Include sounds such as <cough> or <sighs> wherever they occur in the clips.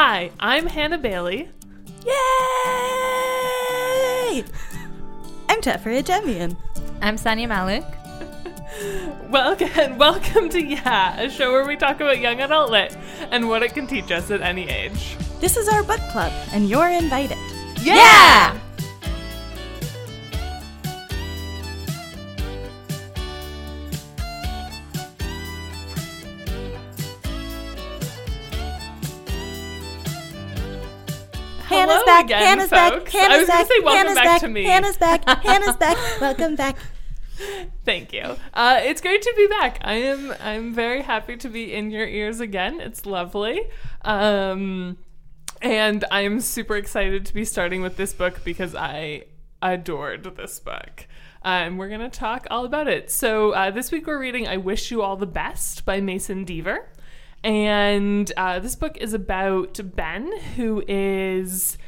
Hi, I'm Hannah Bailey. Yay! I'm Tefria Demian. I'm Sanya Malik. <laughs> Welcome, welcome to Yeah, a show where we talk about young adult lit and what it can teach us at any age. This is our book club, and you're invited. Yeah! Back. again, Hannah's back. Hannah's I was gonna back. say welcome Hannah's back back to me. Hannah's back. <laughs> Hannah's back. Welcome back. Thank you. Uh, it's great to be back. I am I'm very happy to be in your ears again. It's lovely. Um, and I'm super excited to be starting with this book because I adored this book. Uh, and we're going to talk all about it. So, uh, this week we're reading I Wish You All the Best by Mason Deaver. And uh, this book is about Ben, who is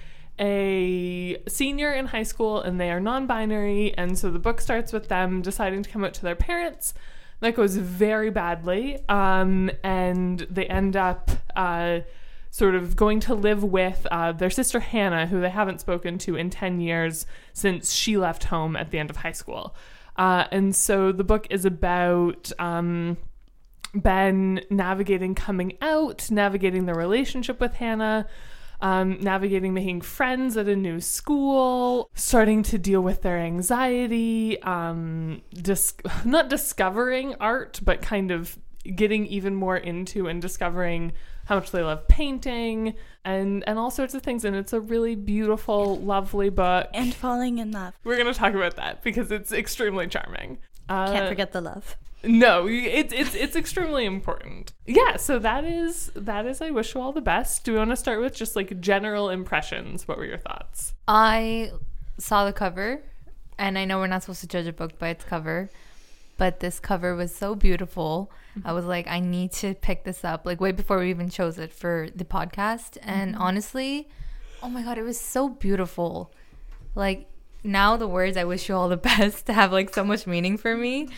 a senior in high school and they are non binary. And so the book starts with them deciding to come out to their parents. That goes very badly. Um, and they end up uh, sort of going to live with uh, their sister Hannah, who they haven't spoken to in 10 years since she left home at the end of high school. Uh, and so the book is about. Um, Ben navigating coming out, navigating the relationship with Hannah, um, navigating making friends at a new school, starting to deal with their anxiety, um, dis- <laughs> not discovering art, but kind of getting even more into and discovering how much they love painting and and all sorts of things and it's a really beautiful lovely book And falling in love. we're going to talk about that because it's extremely charming uh, Can't forget the love. No, it's it's it's extremely important. Yeah, so that is that is I wish you all the best. Do we want to start with just like general impressions? What were your thoughts? I saw the cover, and I know we're not supposed to judge a book by its cover, but this cover was so beautiful. Mm-hmm. I was like, I need to pick this up, like way before we even chose it for the podcast. And mm-hmm. honestly, oh my God, it was so beautiful. Like, now the words I wish you all the <laughs> best have like so much meaning for me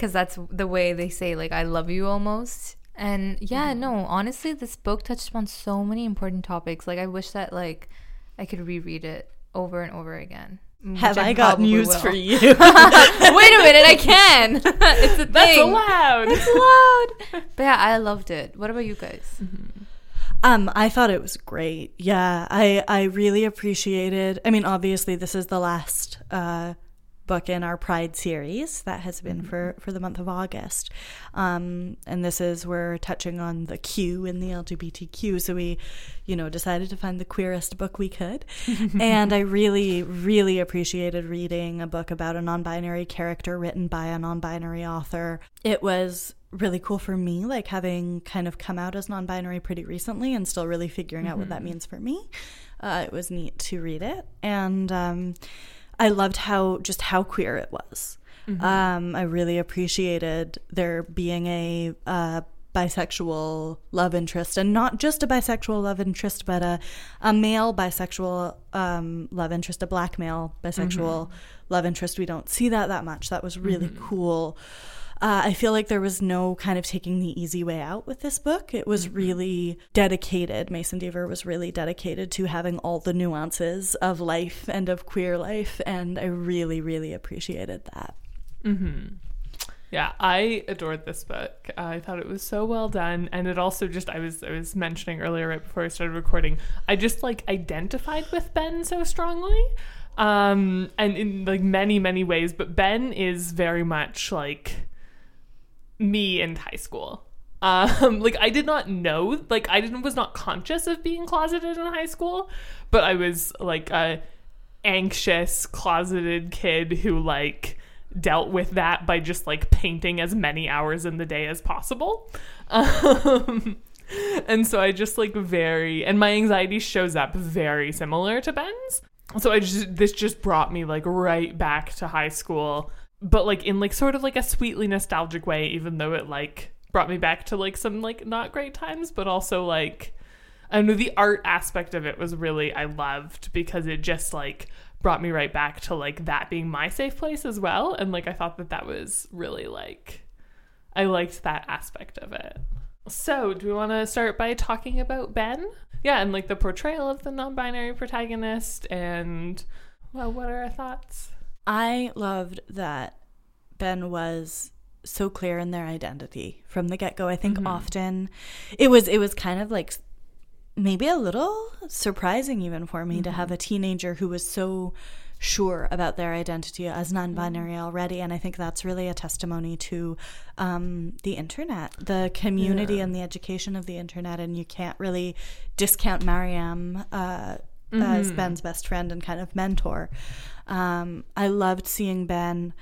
because that's the way they say, like, I love you almost. And yeah, no, honestly, this book touched on so many important topics. Like, I wish that, like, I could reread it over and over again. Have which I got news will. for you? <laughs> Wait a minute, I can. <laughs> it's a thing. That's allowed. It's allowed. But yeah, I loved it. What about you guys? Um, I thought it was great. Yeah, I I really appreciated. I mean, obviously, this is the last uh, book in our Pride series that has been for for the month of August, um, and this is we're touching on the Q in the LGBTQ. So we, you know, decided to find the queerest book we could, <laughs> and I really really appreciated reading a book about a non-binary character written by a non-binary author. It was really cool for me, like having kind of come out as non binary pretty recently and still really figuring out what that means for me. Uh, it was neat to read it. And um, I loved how just how queer it was. Um, I really appreciated there being a uh, bisexual love interest and not just a bisexual love interest, but a, a male bisexual um, love interest, a black male bisexual love interest. We don't see that that much. That was really cool. Uh, I feel like there was no kind of taking the easy way out with this book. It was really dedicated. Mason Deaver was really dedicated to having all the nuances of life and of queer life, and I really, really appreciated that. Yeah, I adored this book. I thought it was so well done, and it also just I was I was mentioning earlier right before I started recording. I just like identified with Ben so strongly, um, and in like many many ways. But Ben is very much like me in high school. Um, <laughs> like I did not know, like I didn't was not conscious of being closeted in high school, but I was like a anxious, closeted kid who like dealt with that by just like painting as many hours in the day as possible. <laughs> Um, and so I just like very, and my anxiety shows up very similar to Ben's. So I just, this just brought me like right back to high school, but like in like sort of like a sweetly nostalgic way, even though it like brought me back to like some like not great times, but also like, I know the art aspect of it was really I loved because it just like brought me right back to like that being my safe place as well and like I thought that that was really like I liked that aspect of it. So, do we want to start by talking about Ben? Yeah, and like the portrayal of the non binary protagonist, and well, what are our thoughts? I loved that Ben was so clear in their identity from the get go. I think often it was it was kind of like maybe a little surprising even for me to have a teenager who was so sure about their identity as non-binary already. And i think that's really a testimony to um, the internet the community and the education of the internet. And you can't really discount mariam uh, as ben's best friend and kind of mentor um, i loved seeing ben.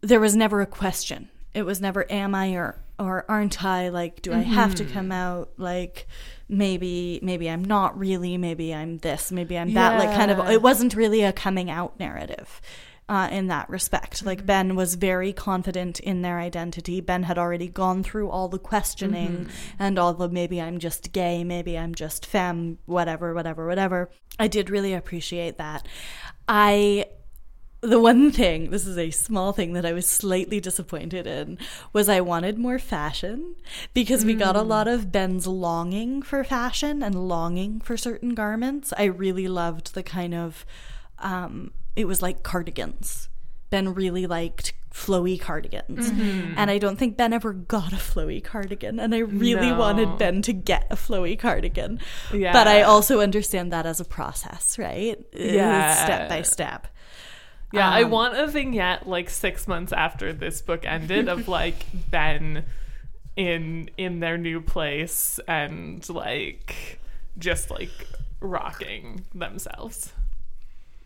There was never a question. It was never am I or or aren't I? Like do I have to come out? Like maybe maybe I'm not really maybe I'm this maybe I'm that like kind of it wasn't really a coming out narrative. Uh, in that respect, like Ben was very confident in their identity. Ben had already gone through all the questioning and all the maybe I'm just gay, maybe I'm just femme, whatever, whatever, whatever. I did really appreciate that. I the one thing, this is a small thing that I was slightly disappointed in, was I wanted more fashion because we got a lot of Ben's longing for fashion and longing for certain garments. I really loved the kind of, um, it was like cardigans. Ben really liked flowy cardigans. And I don't think Ben ever got a flowy cardigan. And I really No. wanted Ben to get a flowy cardigan. Yeah. But I also understand that as a process, right? Yeah. Step by step. Yeah, I Um, want a vignette like six months after this book ended of <laughs> like Ben in in their new place and like just like rocking themselves.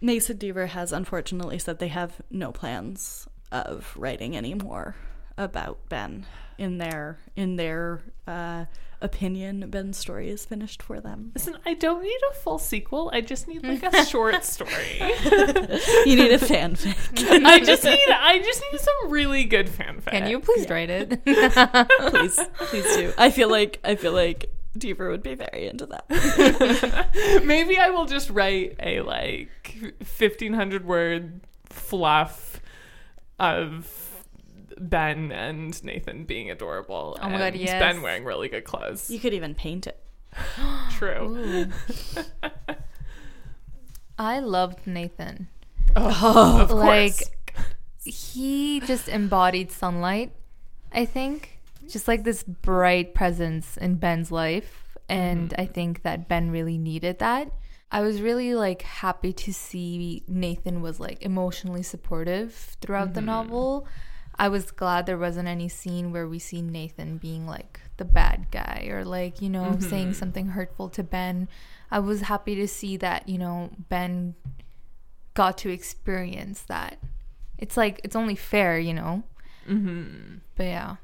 Mason Deaver has unfortunately said they have no plans of writing anymore about Ben. In their in their uh, opinion, Ben's story is finished for them. Listen, I don't need a full sequel. I just need like a <laughs> short story. You need a fanfic. <laughs> I just need I just need some really good fanfic. Can you please write it? <laughs> please, please do. I feel like I feel like Deaver would be very into that. <laughs> <laughs> Maybe I will just write a like 1500 word fluff of Ben and Nathan being adorable. Oh my God, and yes. Ben wearing really good clothes. You could even paint it. <gasps> <gasps> True. I loved Nathan. Oh, oh of like course. he just embodied sunlight, I think. Just like this bright presence in Ben's life. And mm-hmm. I think that Ben really needed that. I was really like happy to see Nathan was like emotionally supportive throughout the mm-hmm. novel. I was glad there wasn't any scene where we see Nathan being like the bad guy or like, you know, mm-hmm. saying something hurtful to Ben. I was happy to see that, you know, Ben got to experience that. It's like it's only fair, you know. Mm-hmm. But yeah,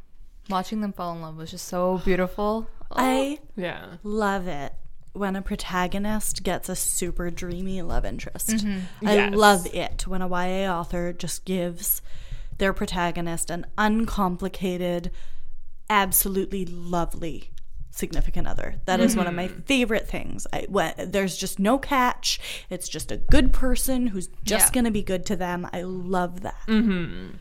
watching them fall in love was just so beautiful. I yeah. love it when a protagonist gets a super dreamy love interest. I Mm-hmm. Yes. love it when a YA author just gives their protagonist an uncomplicated, absolutely lovely significant other. That is one of my Mm-hmm. favorite things. I, when, there's just no catch. It's just a good person who's just Yeah. going to be good to them. I love that. Mm.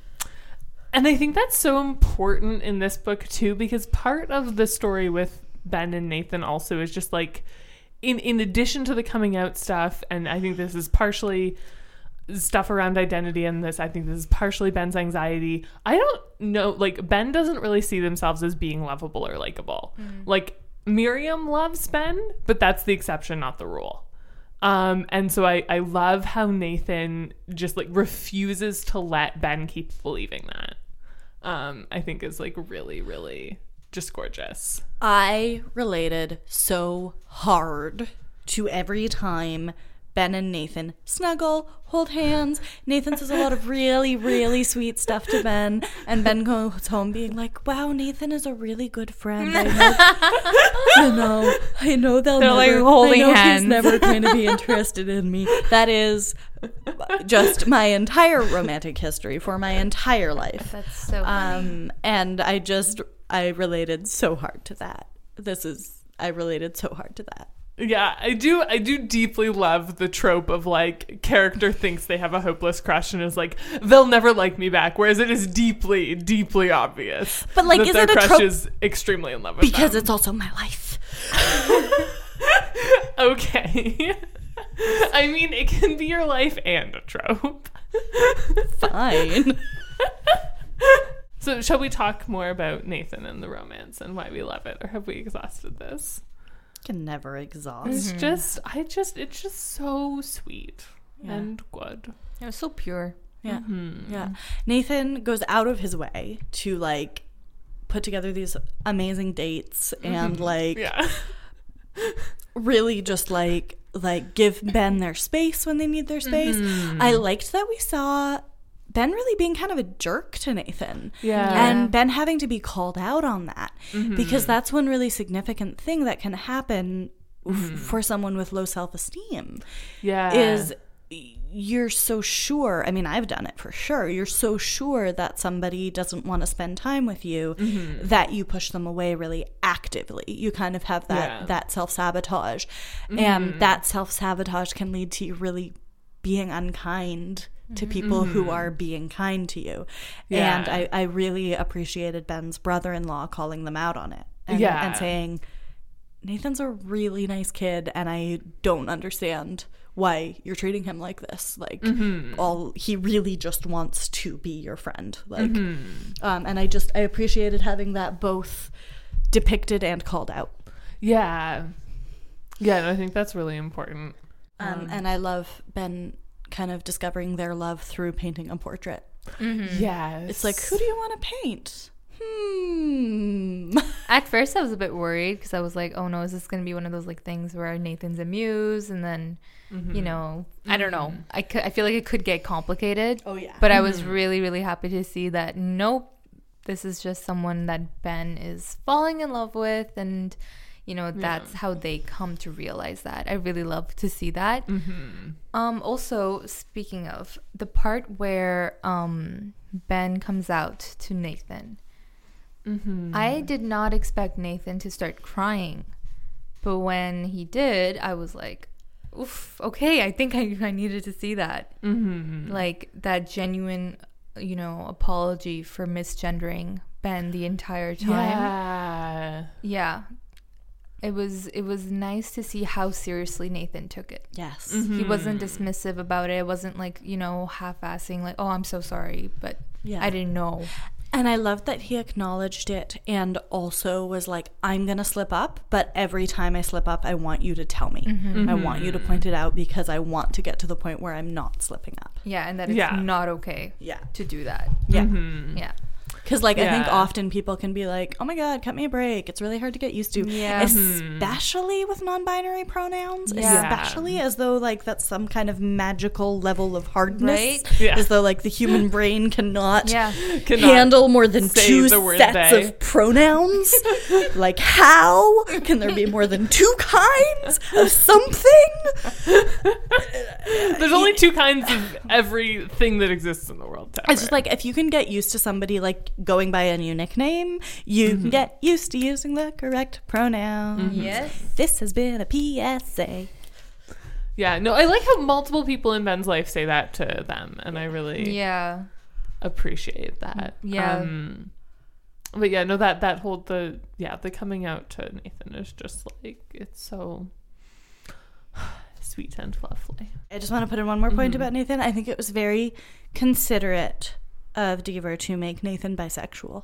And I think that's so important in this book too, because part of the story with Ben and Nathan also is just like in in addition to the coming out stuff, and I think this is partially stuff around identity and this I think this is partially Ben's anxiety. I don't know like Ben doesn't really see themselves as being lovable or likable. Mm. Like Mariam loves Ben, but that's the exception, not the rule. Um, and so I, I love how Nathan just like refuses to let Ben keep believing that. Um, I think is like really, really just gorgeous. I related so hard to every time Ben and Nathan snuggle, hold hands. Nathan says a lot of really, really sweet stuff to Ben, and Ben goes home being like, "Wow, Nathan is a really good friend. I know, <laughs> I know, I know they'll They're, never, like, holding I know hands. he's never <laughs> going to be interested in me." That is just my entire romantic history for my entire life. That's so funny. Um, and I just I related so hard to that. This is I related so hard to that. Yeah, I do. I do deeply love the trope of like character thinks they have a hopeless crush and is like they'll never like me back, whereas it is deeply, deeply obvious. But, like, that is their it a crush trope- is extremely in love with because them. it's also my life. <laughs> okay. <laughs> I mean, it can be your life and a trope. Fine. <laughs> So, shall we talk more about Nathan and the romance and why we love it, or have we exhausted this? Can never exhaust. It's just, I just, it's just so sweet Yeah. and good. It was so pure. Yeah. Mm-hmm. Yeah. Nathan goes out of his way to like put together these amazing dates and like Yeah. <laughs> really just like like give Ben their space when they need their space. Mm-hmm. I liked that we saw Ben really being kind of a jerk to Nathan. Yeah. And Ben having to be called out on that Mm-hmm. because that's one really significant thing that can happen Mm-hmm. for someone with low self-esteem Yeah. is you're so sure i mean i've done it for sure you're so sure that somebody doesn't want to spend time with you Mm-hmm. that you push them away really actively you kind of have that Yeah. Mm-hmm. that self-sabotage and that self-sabotage can lead to you really being unkind to people who are being kind to you and Mm-hmm. I, I really appreciated ben's brother-in-law calling them out on it and, Yeah. and saying Nathan's a really nice kid, and I don't understand why you're treating him like this. Like, Mm-hmm. all he really just wants to be your friend. Like, Mm-hmm. um, and I just I appreciated having that both depicted and called out. Yeah. Yeah, and I think that's really important. Um, and I love Ben kind of discovering their love through painting a portrait. Mm-hmm. Yes. It's like, who do you want to paint? Hmm. <laughs> At first, I was a bit worried because I was like, "Oh no, is this going to be one of those like things where Nathan's a muse?" And then, you mm-hmm. know, I don't know. Mm-hmm. I could, I feel like it could get complicated. Oh yeah. But I was really, really happy to see that nope, this is just someone that Ben is falling in love with, and you know that's how they come to realize that. I really love to see that. Um, also, speaking of the part where um, Ben comes out to Nathan, I did not expect Nathan to start crying, but when he did, I was like, "Oof, okay, I think I, I needed to see that." like that genuine you know apology for misgendering ben the entire time Yeah. yeah it was it was nice to see how seriously nathan took it yes. he mm-hmm. wasn't dismissive about it it wasn't like you know half-assing like oh i'm so sorry but Yeah. i didn't know And I love that he acknowledged it and also was like, I'm going to slip up, but every time I slip up, I want you to tell me. Mm-hmm. I mm-hmm. want you to point it out because I want to get to the point where I'm not slipping up. yeah and that it's Yeah. not okay Yeah. to do that Yeah. yeah Because, like, I think often people can be like, oh my God, cut me a break. It's really hard to get used to. Yeah. Especially with non binary pronouns. Yeah. Especially as though, like, that's some kind of magical level of hardness. Right? Yeah. As though, like, the human <laughs> brain cannot. yeah Cannot handle more than two sets they. of pronouns? <laughs> like, how can there be more than two kinds of something? There's only two kinds of everything that exists in the world. Tara. It's just like if you can get used to somebody like going by a new nickname, you Mm-hmm. can get used to using the correct pronoun. yes This has been a PSA. yeah, no, I like how multiple people in Ben's life say that to them, and I really yeah appreciate that. Yeah. Um, but yeah, no, that that whole the yeah the coming out to Nathan is just like it's so <sighs> sweet and lovely. I just want to put in one more point Mm-hmm. about Nathan. I think it was very considerate of Deaver to make Nathan bisexual.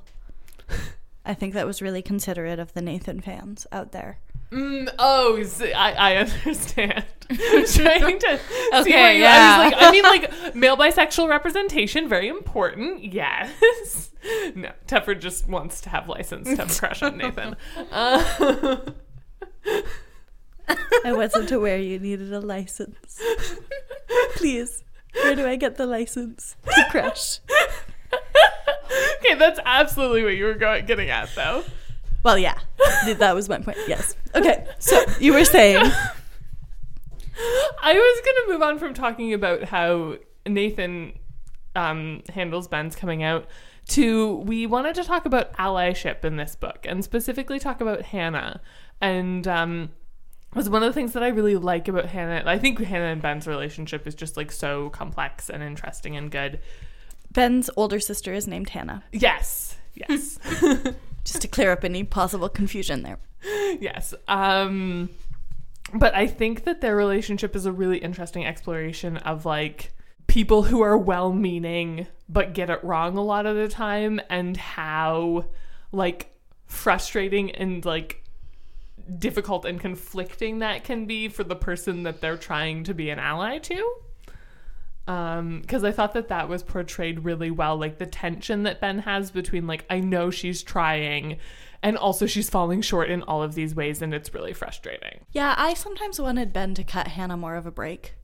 I think that was really considerate of the Nathan fans out there. Mm, oh, I, I understand. <laughs> I'm trying to see Okay, where you, yeah. I like, I mean, like <laughs> male bisexual representation, very important. Yes. <laughs> No, Teffer just wants to have license to have a crush on Nathan. Uh, I wasn't aware you needed a license. Please, where do I get the license to crash? <laughs> okay, that's absolutely what you were going, getting at, though. Well, yeah, that was my point. Yes. Okay, so you were saying. <laughs> I was going to move on from talking about how Nathan um, handles Ben's coming out to we wanted to talk about allyship in this book and specifically talk about Hannah. And um, was one of the things that I really like about Hannah. I think Hannah and Ben's relationship is just like so complex and interesting and good. Ben's older sister is named Hannah. Yes. Yes. <laughs> <laughs> Just to clear up any possible confusion there. yes. Um but I think that their relationship is a really interesting exploration of like people who are well-meaning but get it wrong a lot of the time and how like frustrating and like difficult and conflicting that can be for the person that they're trying to be an ally to um because i thought that that was portrayed really well like the tension that ben has between like i know she's trying and also she's falling short in all of these ways and it's really frustrating Yeah, I sometimes wanted Ben to cut Hannah more of a break.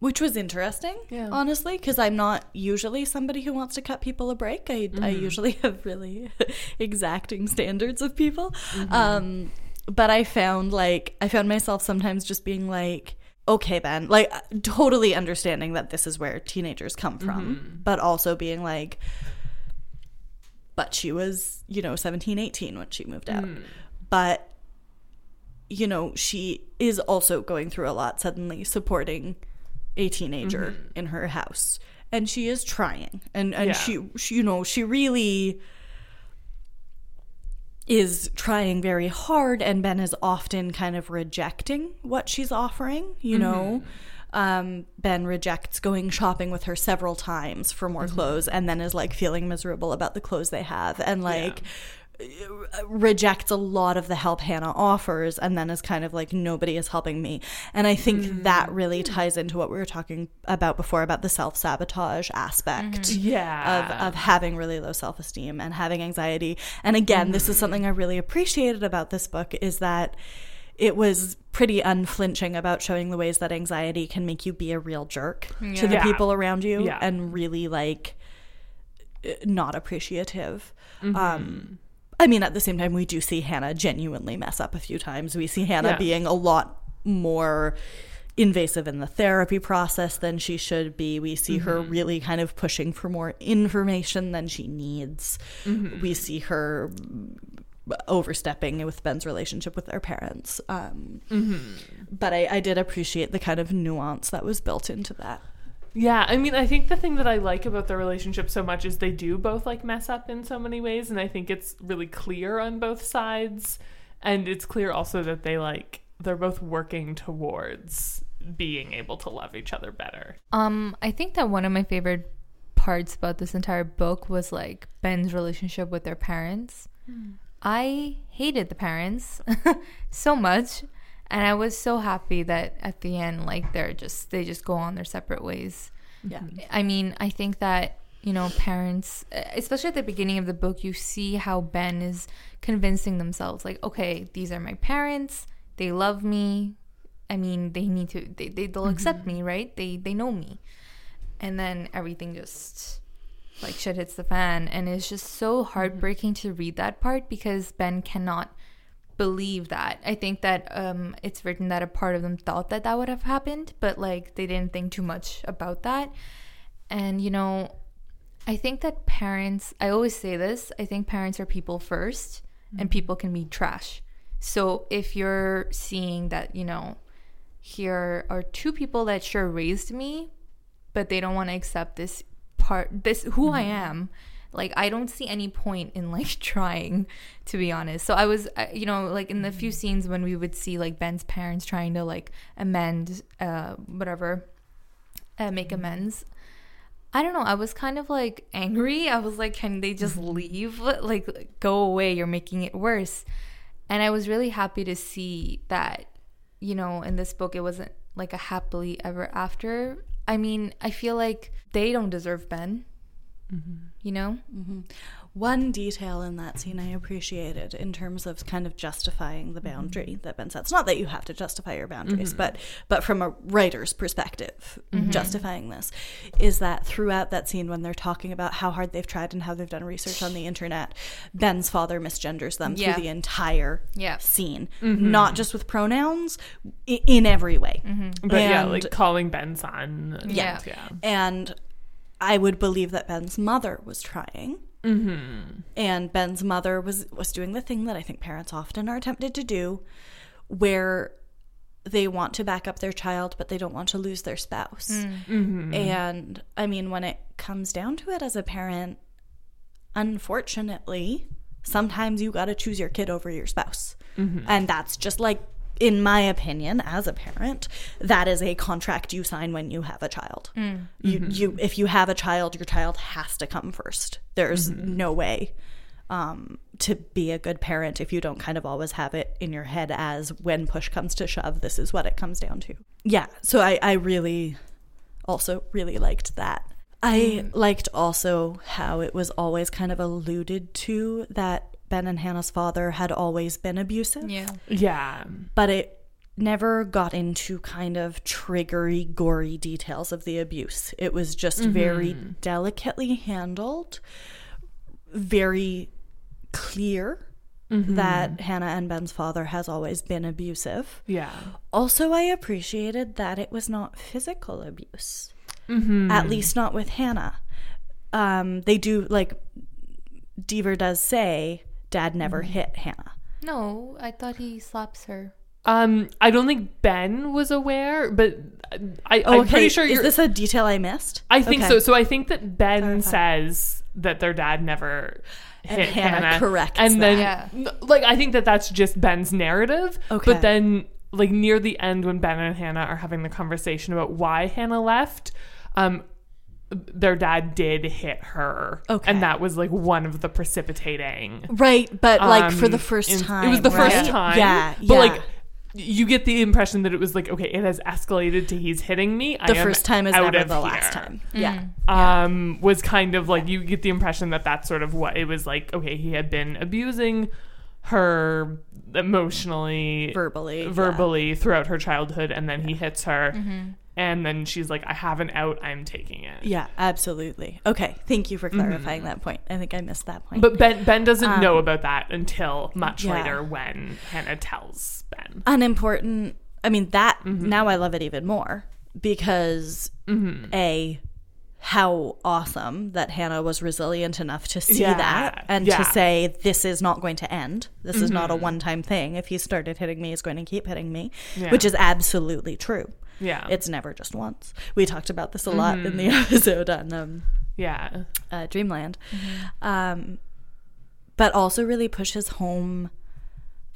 Which was interesting, Yeah. honestly, because I'm not usually somebody who wants to cut people a break. I, I usually <laughs> have really <laughs> exacting standards of people. Um, but I found like, I found myself sometimes just being like, okay, Ben, like totally understanding that this is where teenagers come from, mm-hmm. but also being like, but she was, you know, 17, 18 when she moved out. Mm. But you know, she is also going through a lot suddenly supporting a teenager mm-hmm. in her house. And she is trying. And and Yeah. she, she you know, she really is trying very hard and Ben is often kind of rejecting what she's offering, you know. Um, ben rejects going shopping with her several times for more clothes and then is like feeling miserable about the clothes they have and like rejects a lot of the help Hannah offers and then is kind of like nobody is helping me. And I think that really ties into what we were talking about before about the self-sabotage aspect yeah of, of having really low self-esteem and having anxiety. And again, this is something I really appreciated about this book is that it was pretty unflinching about showing the ways that anxiety can make you be a real jerk to the Yeah. people around you Yeah. and really like uh, not appreciative. Mm-hmm. Um I mean, at the same time, we do see Hannah genuinely mess up a few times. We see Hannah Yeah. being a lot more invasive in the therapy process than she should be. We see her Mm-hmm. really kind of pushing for more information than she needs. Mm-hmm. We see her overstepping with Ben's relationship with their parents. Um, Mm-hmm. But I, I did appreciate the kind of nuance that was built into that. Yeah, I mean, I think the thing that I like about their relationship so much is they do both like mess up in so many ways, and I think it's really clear on both sides, and it's clear also that they like they're both working towards being able to love each other better. Um, I think that one of my favorite parts about this entire book was like Ben's relationship with their parents. I hated the parents <laughs> so much, and I was so happy that at the end, like they're just they just go on their separate ways. Yeah. I mean, I think that you know parents, especially at the beginning of the book, you see how Ben is convincing themselves, like, okay, these are my parents. They love me. I mean, they need to. They, they they'll mm-hmm. accept me, right? They they know me, and then everything just like shit hits the fan, and it's just so mm-hmm. heartbreaking to read that part because Ben cannot believe that. I think that um, it's written that a part of them thought that that would have happened, but like they didn't think too much about that. And you know, I think that parents, I always say this, I think parents are people 1st and people can be trash. So if you're seeing that, you know, here are two people that sure raised me, but they don't want to accept this part, this who I am. Like I don't see any point in like <laughs> trying, to be honest. So I was, you know, like in the few scenes when we would see like Ben's parents trying to like amend, uh, whatever, uh, make amends. I don't know. I was kind of like angry. <laughs> I was like, can they just leave? <laughs> Like, go away. You're making it worse. And I was really happy to see that, you know, in this book, it wasn't like a happily ever after. I mean, I feel like they don't deserve Ben, Mm-hmm. you know? Mm-hmm. One detail in that scene I appreciated in terms of kind of justifying the mm-hmm. boundary that Ben sets. Not that you have to justify your boundaries, but but from a writer's perspective, justifying this is that throughout that scene when they're talking about how hard they've tried and how they've done research on the internet, Ben's father misgenders them Yeah. through the entire Yeah. scene, not just with pronouns, i- in every way. But yeah, like calling Ben son. Yeah. yeah. and I would believe that Ben's mother was trying. Mm-hmm. And Ben's mother was was doing the thing that I think parents often are tempted to do, where they want to back up their child, but they don't want to lose their spouse. Mm-hmm. And I mean, when it comes down to it as a parent, unfortunately, sometimes you got to choose your kid over your spouse. And that's just like, in my opinion, as a parent, that is a contract you sign when you have a child. Mm. You, mm-hmm. you, if you have a child, your child has to come first. There's mm-hmm. no way um, to be a good parent if you don't kind of always have it in your head as when push comes to shove, this is what it comes down to. Yeah. So I, I really also really liked that. I mm. liked also how it was always kind of alluded to that Ben and Hannah's father had always been abusive, Yeah. Yeah. but it never got into kind of triggery, gory details of the abuse. It was just mm-hmm. very delicately handled, very clear mm-hmm. that Hannah and Ben's father has always been abusive. Yeah. Also, I appreciated that it was not physical abuse. Mm-hmm. At least not with Hannah. Um, they do like Deaver does say dad never hit Hannah. No, I thought he slaps her. Um, I don't think Ben was aware, but I, Oh, I'm pretty sure Is this a detail I missed? I think Okay. so. So I think that Ben Clarify. says that their dad never And hit Hannah Hannah, corrects and then that. n- like I think that that's just Ben's narrative. Okay. But then like near the end when Ben and Hannah are having the conversation about why Hannah left, um, their dad did hit her. Okay. And that was like one of the precipitating. Right, but like for the um, first in- time. It was the right? first time. Yeah, But yeah. like you get the impression that it was like, okay, it has escalated to he's hitting me. The am first time is never of the last here. time. Yeah. Um, was kind of like you get the impression that that's sort of what it was like. Okay, he had been abusing her emotionally, Verbally. yeah. verbally throughout her childhood, and then he hits her, and then she's like, "I have an out. I'm taking it." Yeah, absolutely. Okay, thank you for clarifying that point. I think I missed that point. But Ben Ben doesn't Um, know about that until much yeah. later when Hannah tells Ben. unimportant. I mean, that Mm-hmm. now I love it even more because a how awesome that Hannah was resilient enough to see Yeah, that and yeah. to say this is not going to end. This is Mm-hmm. not a one-time thing. If he started hitting me, he's going to keep hitting me, Yeah. which is absolutely true. Yeah, It's never just once. We talked about this a lot in Mm-hmm. the <laughs> episode on um, yeah, uh, Dreamland. Um, but also really pushes home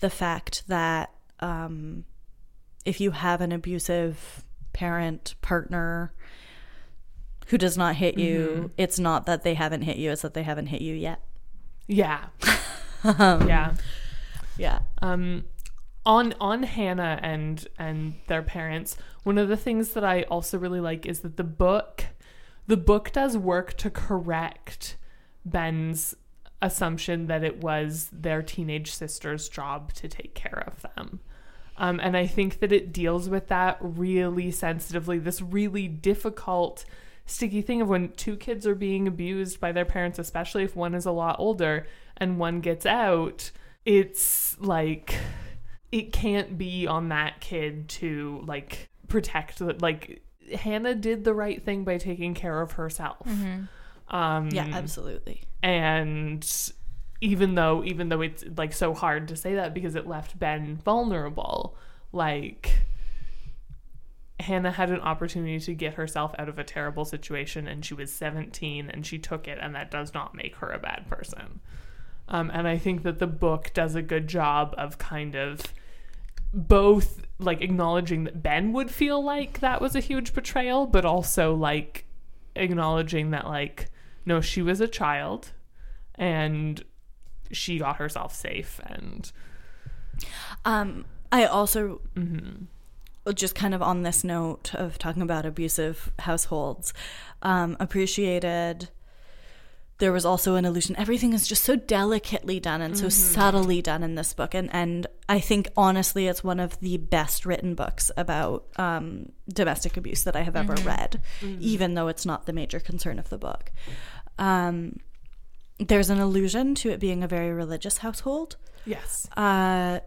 the fact that um, if you have an abusive parent, partner who does not hit you, it's not that they haven't hit you, it's that they haven't hit you yet. yeah, <laughs> yeah. Yeah. um, on on Hannah and and their parents, one of the things that I also really like is that the book the book does work to correct Ben's assumption that it was their teenage sister's job to take care of them. Um, and I think that it deals with that really sensitively, this really difficult, sticky thing of when two kids are being abused by their parents, especially if one is a lot older and one gets out, it's like it can't be on that kid to like protect the like Hannah did the right thing by taking care of herself. Um Yeah, absolutely. and even though even though it's like so hard to say that because it left Ben vulnerable, like Hannah had an opportunity to get herself out of a terrible situation and she was 17 and she took it and that does not make her a bad person. Um, and I think that the book does a good job of kind of both like acknowledging that Ben would feel like that was a huge betrayal, but also like acknowledging that like no, she was a child and she got herself safe and Um, I also mm-hmm. just kind of on this note of talking about abusive households, um, appreciated. There was also an illusion. Everything is just so delicately done and so subtly done in this book, and and I think honestly, it's one of the best written books about um, domestic abuse that I have ever read, even though it's not the major concern of the book. Um, there's an allusion to it being a very religious household. yes. Uh,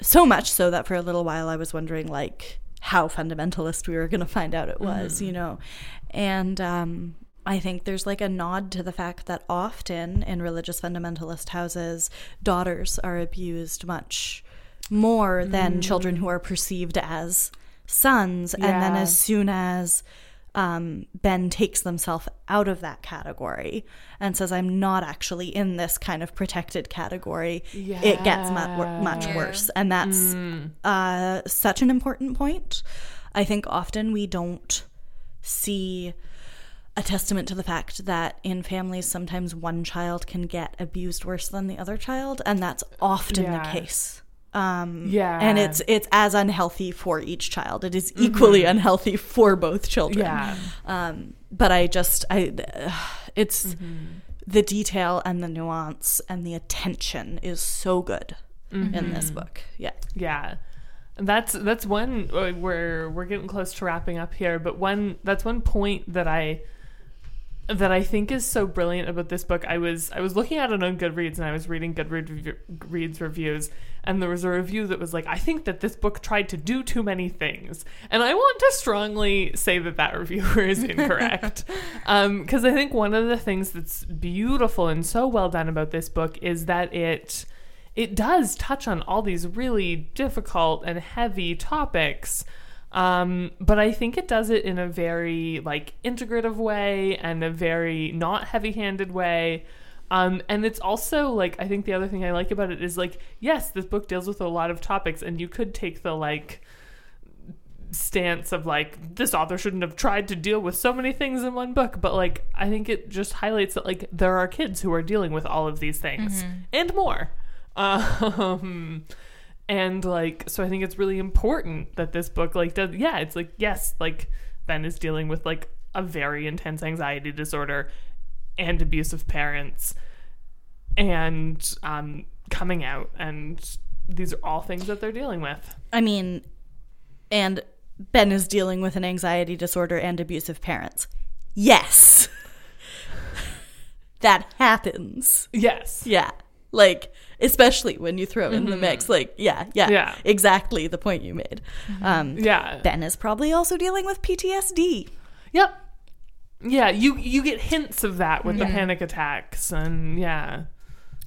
so much so that for a little while I was wondering like how fundamentalist we were going to find out it was, you know. And um, I think there's like a nod to the fact that often in religious fundamentalist houses, daughters are abused much more than children who are perceived as sons. And then as soon as um, Ben takes himself out of that category and says, I'm not actually in this kind of protected category, it gets mu- much Yeah. worse. And that's uh, such an important point. I think often we don't see a testament to the fact that in families sometimes one child can get abused worse than the other child and that's often Yeah. the case um Yeah. and it's it's as unhealthy for each child it is equally unhealthy for both children Yeah. um but i just i <sighs> it's Mm-hmm. the detail and the nuance and the attention is so good in this Mm-hmm. book yeah Yeah. That's that's one uh, we're we're getting close to wrapping up here, but one that's one point that I that I think is so brilliant about this book. I was I was looking at it on Goodreads and I was reading Goodreads reviews and there was a review that was like I think that this book tried to do too many things. And I want to strongly say that that <laughs> reviewer is incorrect. <laughs> um cuz I think one of the things that's beautiful and so well done about this book is that it it does touch on all these really difficult and heavy topics. Um, but I think it does it in a very like integrative way and a very not heavy-handed way. Um, and it's also like I think the other thing I like about it is like yes, this book deals with a lot of topics, and you could take the like stance of like this author shouldn't have tried to deal with so many things in one book. But like i think it just highlights that like there are kids who are dealing with all of these things and more. <laughs> Um and like so i think it's really important that this book like does yeah it's like yes like ben is dealing with like a very intense anxiety disorder and abusive parents and um coming out and these are all things that they're dealing with I mean, and Ben is dealing with an anxiety disorder and abusive parents. Yes. <laughs> that happens. yes Yeah. Like, especially when you throw in the mix. Like, yeah, yeah. Yeah. Exactly the point you made. Um, yeah Ben is probably also dealing with PTSD. Yep. Yeah, you you get hints of that with the panic attacks and yeah.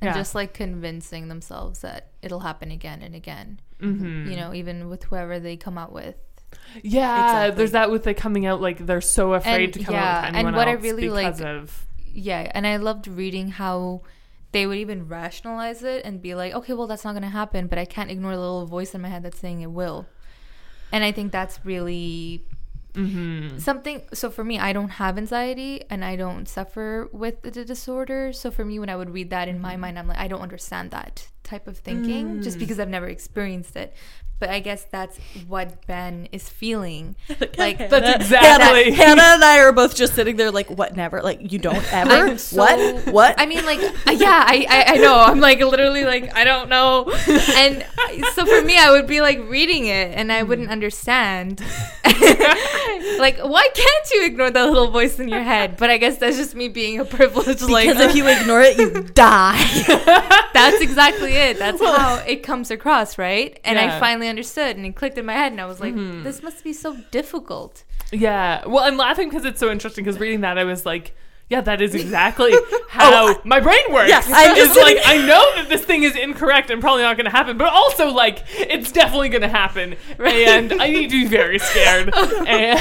and just like convincing themselves that it'll happen again and again. Mm-hmm. You know, even with whoever they come out with. Yeah, Exactly. there's that with the coming out like they're so afraid And- to come yeah, out with and anyone what I else really, because like, of Yeah, and I loved reading how they would even rationalize it and be like, okay, well, that's not going to happen, but I can't ignore the little voice in my head that's saying it will. And I think that's really mm-hmm. something. So for me, I don't have anxiety and I don't suffer with the disorder. So for me, when I would read that in my mind, I'm like, I don't understand that type of thinking just because I've never experienced it. But I guess that's what Ben is feeling. <laughs> Like, That's exactly- Hannah, Hannah and I are both just sitting there like, what, never? Like, you don't <laughs> ever? So- what? What? I mean, like, uh, yeah, I, I, I know. I'm like literally like, I don't know. <laughs> And so for me, I would be like reading it and I wouldn't understand. like, why can't you ignore that little voice in your head? But I guess that's just me being a privileged, like, because if you ignore it, you die. that's exactly it. That's how it comes across, right? And Yeah. I finally understood and it clicked in my head and I was like, mm-hmm. this must be so difficult. Yeah. Well, I'm laughing because it's so interesting because reading that I was like, yeah, that is exactly <laughs> oh, how my brain works. Yeah, I'm it's just like I know that this thing is incorrect and probably not going to happen, but also like it's definitely going to happen, and I need to be very scared. <laughs> Oh, and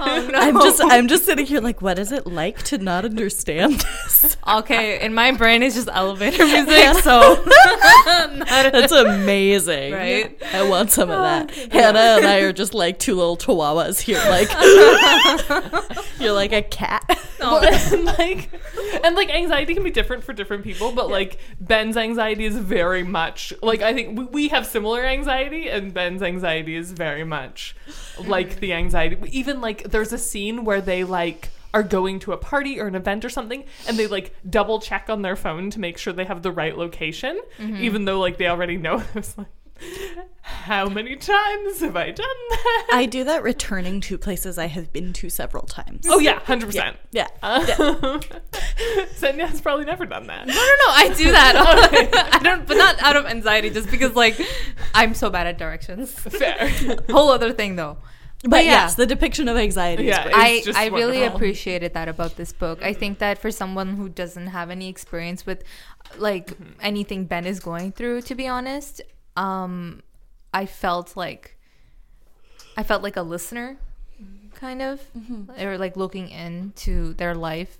Oh no. I'm just, I'm just sitting here like, what is it like to not understand this? okay. In my brain, it's just elevator <laughs> music. So, That's amazing. Right? I want some of that. Oh, Hannah and I are just like two little chihuahuas here. Like, you're like a cat. Well, and <laughs> like and like anxiety can be different for different people but like ben's anxiety is very much like i think we, we have similar anxiety and ben's anxiety is very much like the anxiety even like there's a scene where they like are going to a party or an event or something and they like double check on their phone to make sure they have the right location mm-hmm. even though like they already know <laughs> it was like how many times have i done that I do that returning to places I have been to several times. oh yeah 100% Yeah. um, <laughs> Sanya's probably never done that No, no, no. I do that. <laughs> <laughs> I don't, but not out of anxiety, just because like I'm so bad at directions. fair Whole other thing though. But yeah. yes, the depiction of anxiety Yeah. is great. I just I really appreciated that about this book. I think that for someone who doesn't have any experience with like anything Ben is going through, to be honest, um, I felt like I felt like a listener, kind of, or like looking into their life,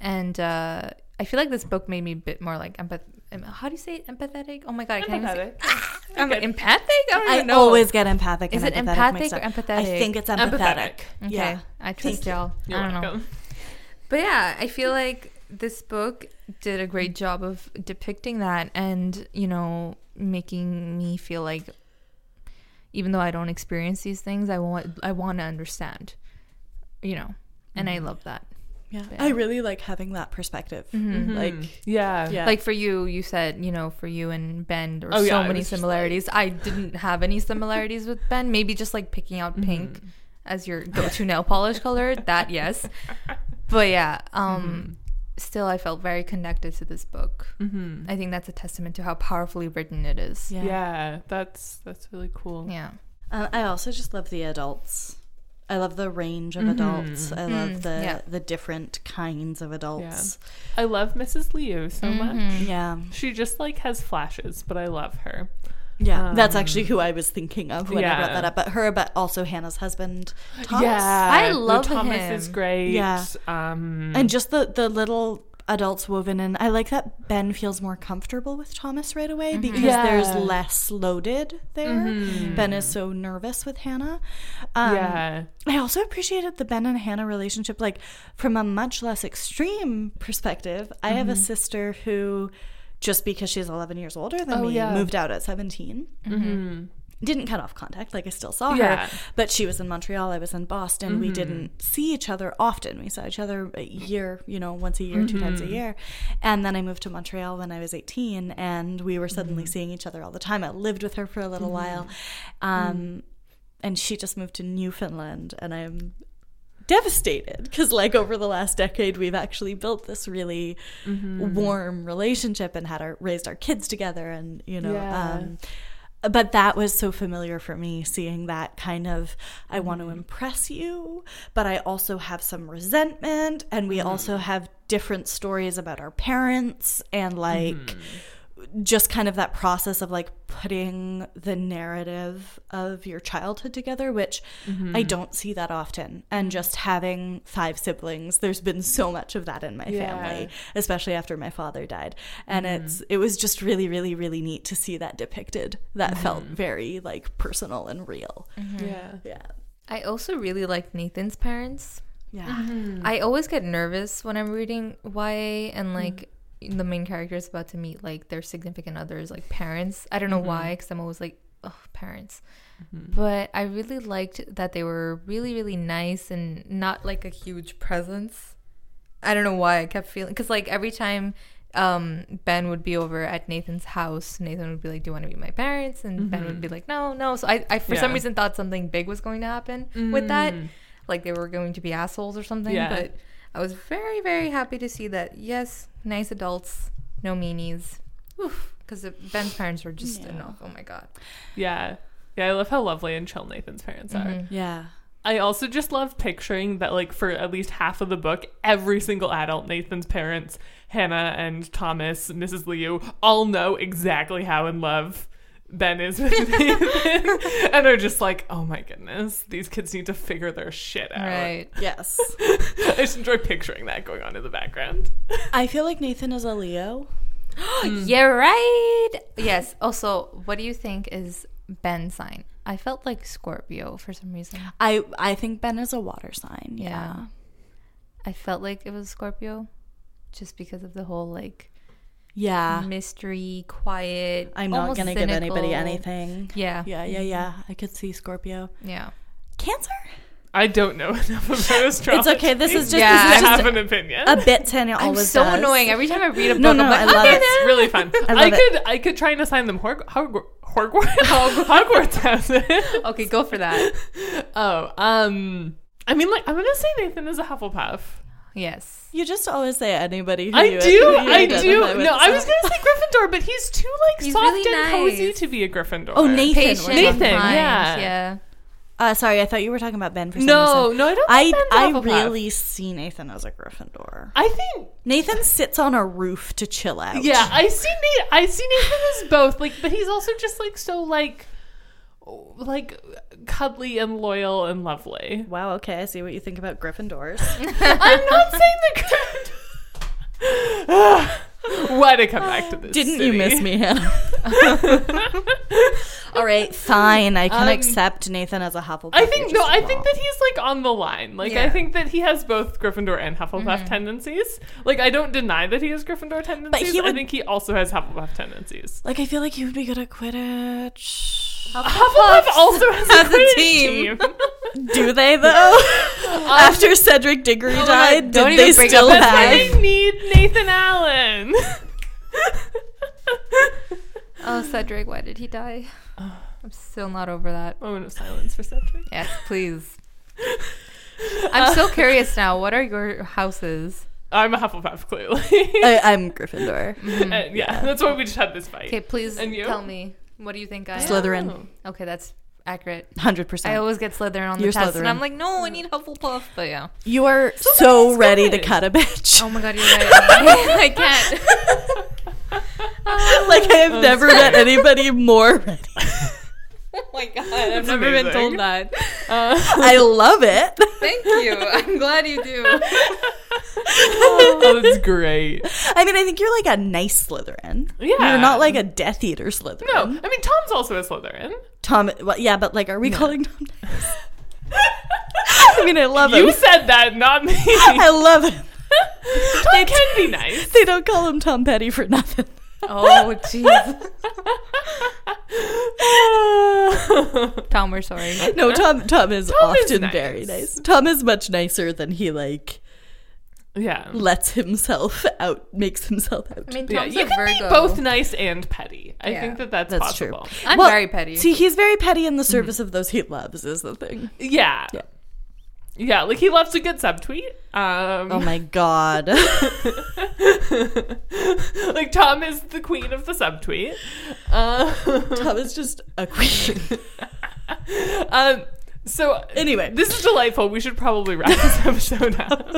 and uh, I feel like this book made me a bit more like empath. How do you say it? empathetic? Oh my god, I can't even say. Empathetic. <laughs> I'm like, empathic. I don't I even know. always get empathic. Is and it empathetic empathic mixed or empathetic? I think it's empathetic. Empathetic. Okay, Yeah. I trust y'all. You're I don't know. welcome. But yeah, I feel like this book did a great job of depicting that and, you know, making me feel like even though I don't experience these things, I want I want to understand. You know. And I love that. Yeah. Yeah. I really like having that perspective. Mm-hmm. Like, Yeah. yeah. Like for you, you said, you know, for you and Ben, there were Oh, so yeah, many was just similarities. I didn't have any similarities with Ben. Maybe just like picking out Mm-hmm. pink as your go-to nail polish color. That yes, <laughs> but yeah. Um, Mm-hmm. Still, I felt very connected to this book. hmm I think that's a testament to how powerfully written it is. yeah. Yeah. That's that's really cool. Yeah. Uh, I also just love the adults. I love the range of adults. I love Mm, the yeah. the different kinds of adults. I love Mrs. Liu so Mm-hmm. much. Yeah. She just like has flashes, but I love her. Yeah. That's Um, actually who I was thinking of when I brought that up. But her, but also Hannah's husband, Thomas. Yeah, I love Thomas him. Thomas is great. Yeah. um, And just the the little adults woven in. I like that Ben feels more comfortable with Thomas right away because Yeah. there's less loaded there. Mhm. Ben is so nervous with Hannah. Um, yeah, I also appreciated the Ben and Hannah relationship, like from a much less extreme perspective. I have a sister who, just because she's 11 years older than Oh, me, yeah. moved out at 17. Mhm. Didn't cut off contact, like I still saw Yeah. her, but she was in Montreal, I was in Boston. We mm-hmm. didn't see each other often. We saw each other a year, you know, once a year, two times a mm-hmm. year. And then I moved to Montreal when I was 18, and we were suddenly seeing each other all the time. I lived with her for a little while. Um, and she just moved to Newfoundland, and I'm devastated because like over the last decade we've actually built this really mm-hmm. warm relationship and had our raised our kids together and you know Yeah. um but that was so familiar for me seeing that kind of i want to mm-hmm. impress you but i also have some resentment and we mm-hmm. also have different stories about our parents and like just kind of that process of like putting the narrative of your childhood together, which I mm-hmm. don't see that often. And just having five siblings, there's been so much of that in my Yeah. family, especially after my father died. And mm-hmm. it's it was just really, really, really neat to see that depicted. That felt mm-hmm. very like personal and real. yeah. Yeah. I also really like Nathan's parents. Yeah. I always get nervous when I'm reading YA and like the main character is about to meet like their significant others, like parents. I don't know mm-hmm. why, because I'm always like, oh, parents. Mm-hmm. But I really liked that they were really, really nice and not like a huge presence. I don't know why I kept feeling because like every time um, Ben would be over at Nathan's house, Nathan would be like, "Do you want to meet my parents?" And Ben would be mm-hmm. like, "No, no." So I, I for some reason thought something big was going to happen with that, mm. like they were going to be assholes or something. Yeah. But I was very, very happy to see that. Yes, nice adults, no meanies. Because Ben's parents were just enough. Oh my god. Yeah. Yeah, I love how lovely and chill Nathan's parents are. Mm-hmm. Yeah. I also just love picturing that, like, for at least half of the book, every single adult, Nathan's parents, Hannah and Thomas, Mrs. Liu, all know exactly how in love Ben is with Nathan. <laughs> and are just like, oh my goodness, these kids need to figure their shit out. Right. Yes. <laughs> I just enjoy picturing that going on in the background. <laughs> I feel like Nathan is a Leo. <gasps> Mm. You're right. Yes. Also, what do you think is Ben's sign? I felt like Scorpio for some reason. I I think Ben is a water sign. Yeah. yeah. I felt like it was Scorpio just because of the whole like Yeah. mystery, quiet. I'm not going to give anybody anything. Yeah. Yeah, yeah, yeah. I could see Scorpio. Yeah. Cancer? I don't know <laughs> enough about astrology. It's okay. This is just, Yeah, to this is have an opinion. a bit Tanya I'm so does. annoying. Every time I read a book, No, no, I'm like, I love okay, it. it's really fun. I I, love it. could I could try and assign them Hog- Hog- Hogwarts Hogwarts houses. <laughs> Okay, go for that. <laughs> Oh, um, I mean, like I'm gonna say Nathan is a Hufflepuff. Yes. You just always say anybody. Who I you, do, who <laughs> you I do. with. No, I was gonna say Gryffindor, but he's too like He's soft really and cozy to be a Gryffindor. Oh, Nathan. Patient, was- Nathan, and yeah. Yeah. Uh, sorry, I thought you were talking about Ben for some No, reason. no, I don't. I think Ben's a I Hufflepuff. really see Nathan as a Gryffindor. I think. Nathan sits on a roof to chill out. Yeah, I see Nate. I see Nathan as both. Like, but he's also just like so like. Like cuddly and loyal and lovely. Wow, okay, I see what you think about Gryffindors. <laughs> I'm not saying the Gryffindors Why to come back to this? Didn't city? you miss me, Hannah? <laughs> All right, fine. I can Um, accept Nathan as a Hufflepuff. I think no. I think that he's like on the line. Like I think that he has both Gryffindor and Hufflepuff tendencies. Like I don't deny that he has Gryffindor tendencies. he I think he also has Hufflepuff tendencies. Like I feel like he would be good at Quidditch. Hufflepuff also has a, has a Quidditch team. <laughs> Do they though? <laughs> Um, After Cedric Diggory my died, God, don't did even they still up That's why have? they need Nathan Allen. <laughs> Oh, Cedric, why did he die? <sighs> I'm still not over that. Moment of silence for Cedric. Yes, please. I'm so curious now. What are your houses? I'm a Hufflepuff, clearly. I, I'm Gryffindor. Mm-hmm. Uh, and yeah, that's why we just had this fight. Okay, please And you? tell me. What do you think I am? Slytherin. Okay, that's accurate. Hundred percent. I always get Slytherin on the You're test, and I'm like, no, I need Hufflepuff. But yeah. You are so ready to cut a bitch. Oh my god, you're right. <laughs> I can't. <laughs> like I have oh, never met anybody more ready. Oh my god, I've That's never been told that. Uh, <laughs> I love it. Thank you. I'm glad you do. <laughs> oh, that's great. I mean, I think you're like a nice Slytherin. Yeah. You're not like a Death Eater Slytherin. No, I mean Tom's also a Slytherin. Tom. Well, yeah, but like, are we calling Tom nice? <laughs> I mean, I love him. You said that, not me. I love him. Tom can be nice. They don't call him Tom Petty for nothing. Oh jeez. <laughs> Tom, we're sorry. No, Tom. Tom is Tom is often nice. very nice. Tom is much nicer than he like yeah. lets himself out, makes himself out. I mean, Yeah, Tom's you a can Virgo. be both nice and petty. I Yeah. think that that's, That's true. I'm Well, very petty. See, he's very petty in the mhm. service of those he loves. Is the thing. Yeah. Yeah. Yeah, like he loves a good subtweet. Um, Oh my god. <laughs> like Tom is the queen of the subtweet. Uh, Tom is just a queen. <laughs> um, so Anyway. this is delightful. We should probably wrap this <laughs> episode up.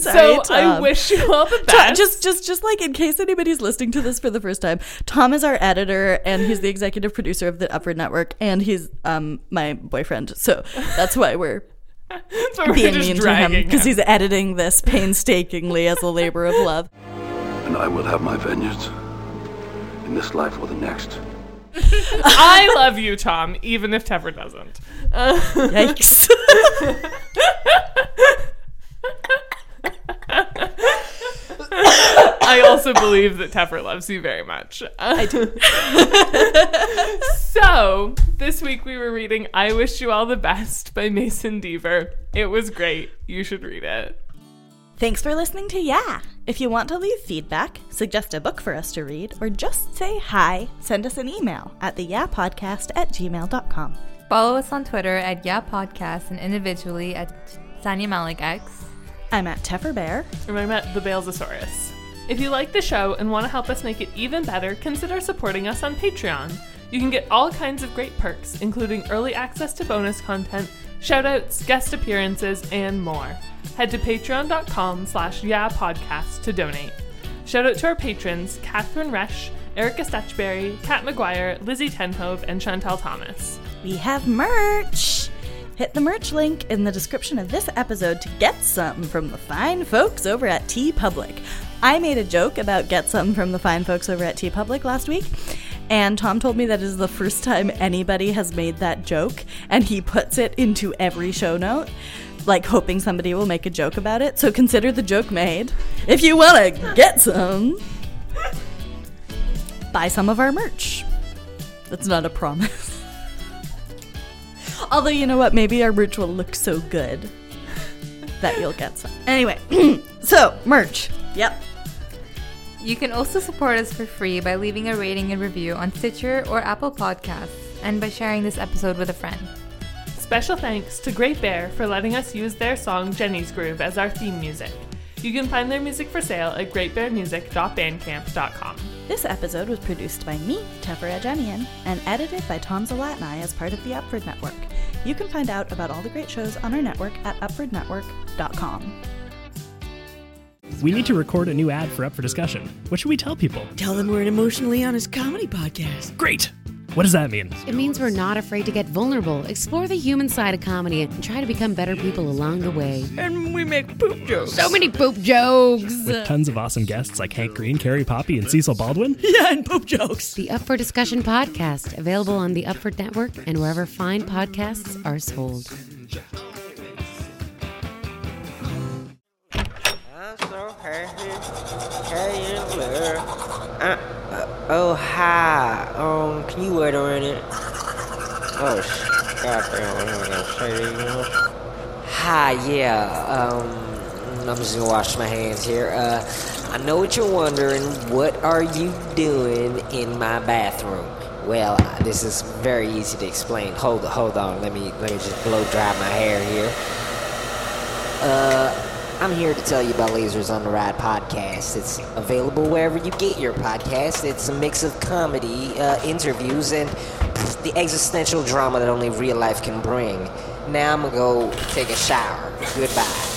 Sorry, so I wish you all the Tom- best. just just just like in case anybody's listening to this for the first time tom is our editor and he's the executive producer of the upward network and he's um my boyfriend so that's why we're That's why we're being mean to him because he's editing this painstakingly as a labor of love and I will have my vengeance in this life or the next. <laughs> I love you, Tom, even if Tefera doesn't. Uh, <laughs> yikes <laughs> I also believe that Teffer loves you very much. I do. <laughs> so, this week we were reading I Wish You All the Best by Mason Deaver. It was great. You should read it. thanks for listening to yeah if you want to leave feedback suggest a book for us to read or just say hi send us an email at the yeah podcast at gmail.com Follow us on Twitter at Yeah Podcast and individually at Sanya Malik X. i'm at teffer bear And I met the Balesosaurus. If you like the show and want to help us make it even better, consider supporting us on Patreon. You can get all kinds of great perks, including early access to bonus content, shoutouts, guest appearances, and more. Head to patreon.com slash yeahpodcast to donate. Shout out to our patrons, Catherine Resch, Erica Stutchberry, Kat McGuire, Lizzie Tenhove, and Chantal Thomas. we have merch. Hit the merch link in the description of this episode to get some from the fine folks over at TeePublic. I made a joke about get some from the fine folks over at TeePublic last week, and Tom told me that is the first time anybody has made that joke, and he puts it into every show note. Like hoping somebody will make a joke about it. So consider the joke made. If you want to get some, buy some of our merch. That's not a promise. <laughs> Although, you know what? Maybe our merch will look so good that you'll get some. Anyway, <clears throat> so merch. Yep. You can also support us for free by leaving a rating and review on Stitcher or Apple Podcasts and by sharing this episode with a friend. Special thanks to Great Bear for letting us use their song Jenny's Groove as our theme music. You can find their music for sale at greatbearmusic.bandcamp.com. This episode was produced by me, Tefera Jemian, and edited by Tom Zalatni as part of the Upward Network. You can find out about all the great shows on our network at upwardnetwork.com. We need to record a new ad for Up for Discussion. What should we tell people? Tell them we're an emotionally honest comedy podcast. Great! What does that mean? It means we're not afraid to get vulnerable, explore the human side of comedy, and try to become better people along the way. And we make poop jokes. So many poop jokes! With tons of awesome guests like Hank Green, Carrie Poppy, and Cecil Baldwin? <laughs> Yeah, and poop jokes. The Up for Discussion podcast, available on the Upward Network and wherever fine podcasts are sold. Uh, uh, oh, hi. Um, can you wait a minute? Oh, sh- goddamn, what am I gonna say to you? Hi, yeah. Um, I'm just gonna wash my hands here. Uh, I know what you're wondering. What are you doing in my bathroom? Well, this is very easy to explain. Hold, hold on. Let me, let me just blow dry my hair here. Uh, I'm here to tell you about Lasers on the Ride podcast. It's available wherever you get your podcast. It's a mix of comedy, uh, interviews, and the existential drama that only real life can bring. Now I'm gonna go take a shower. Goodbye.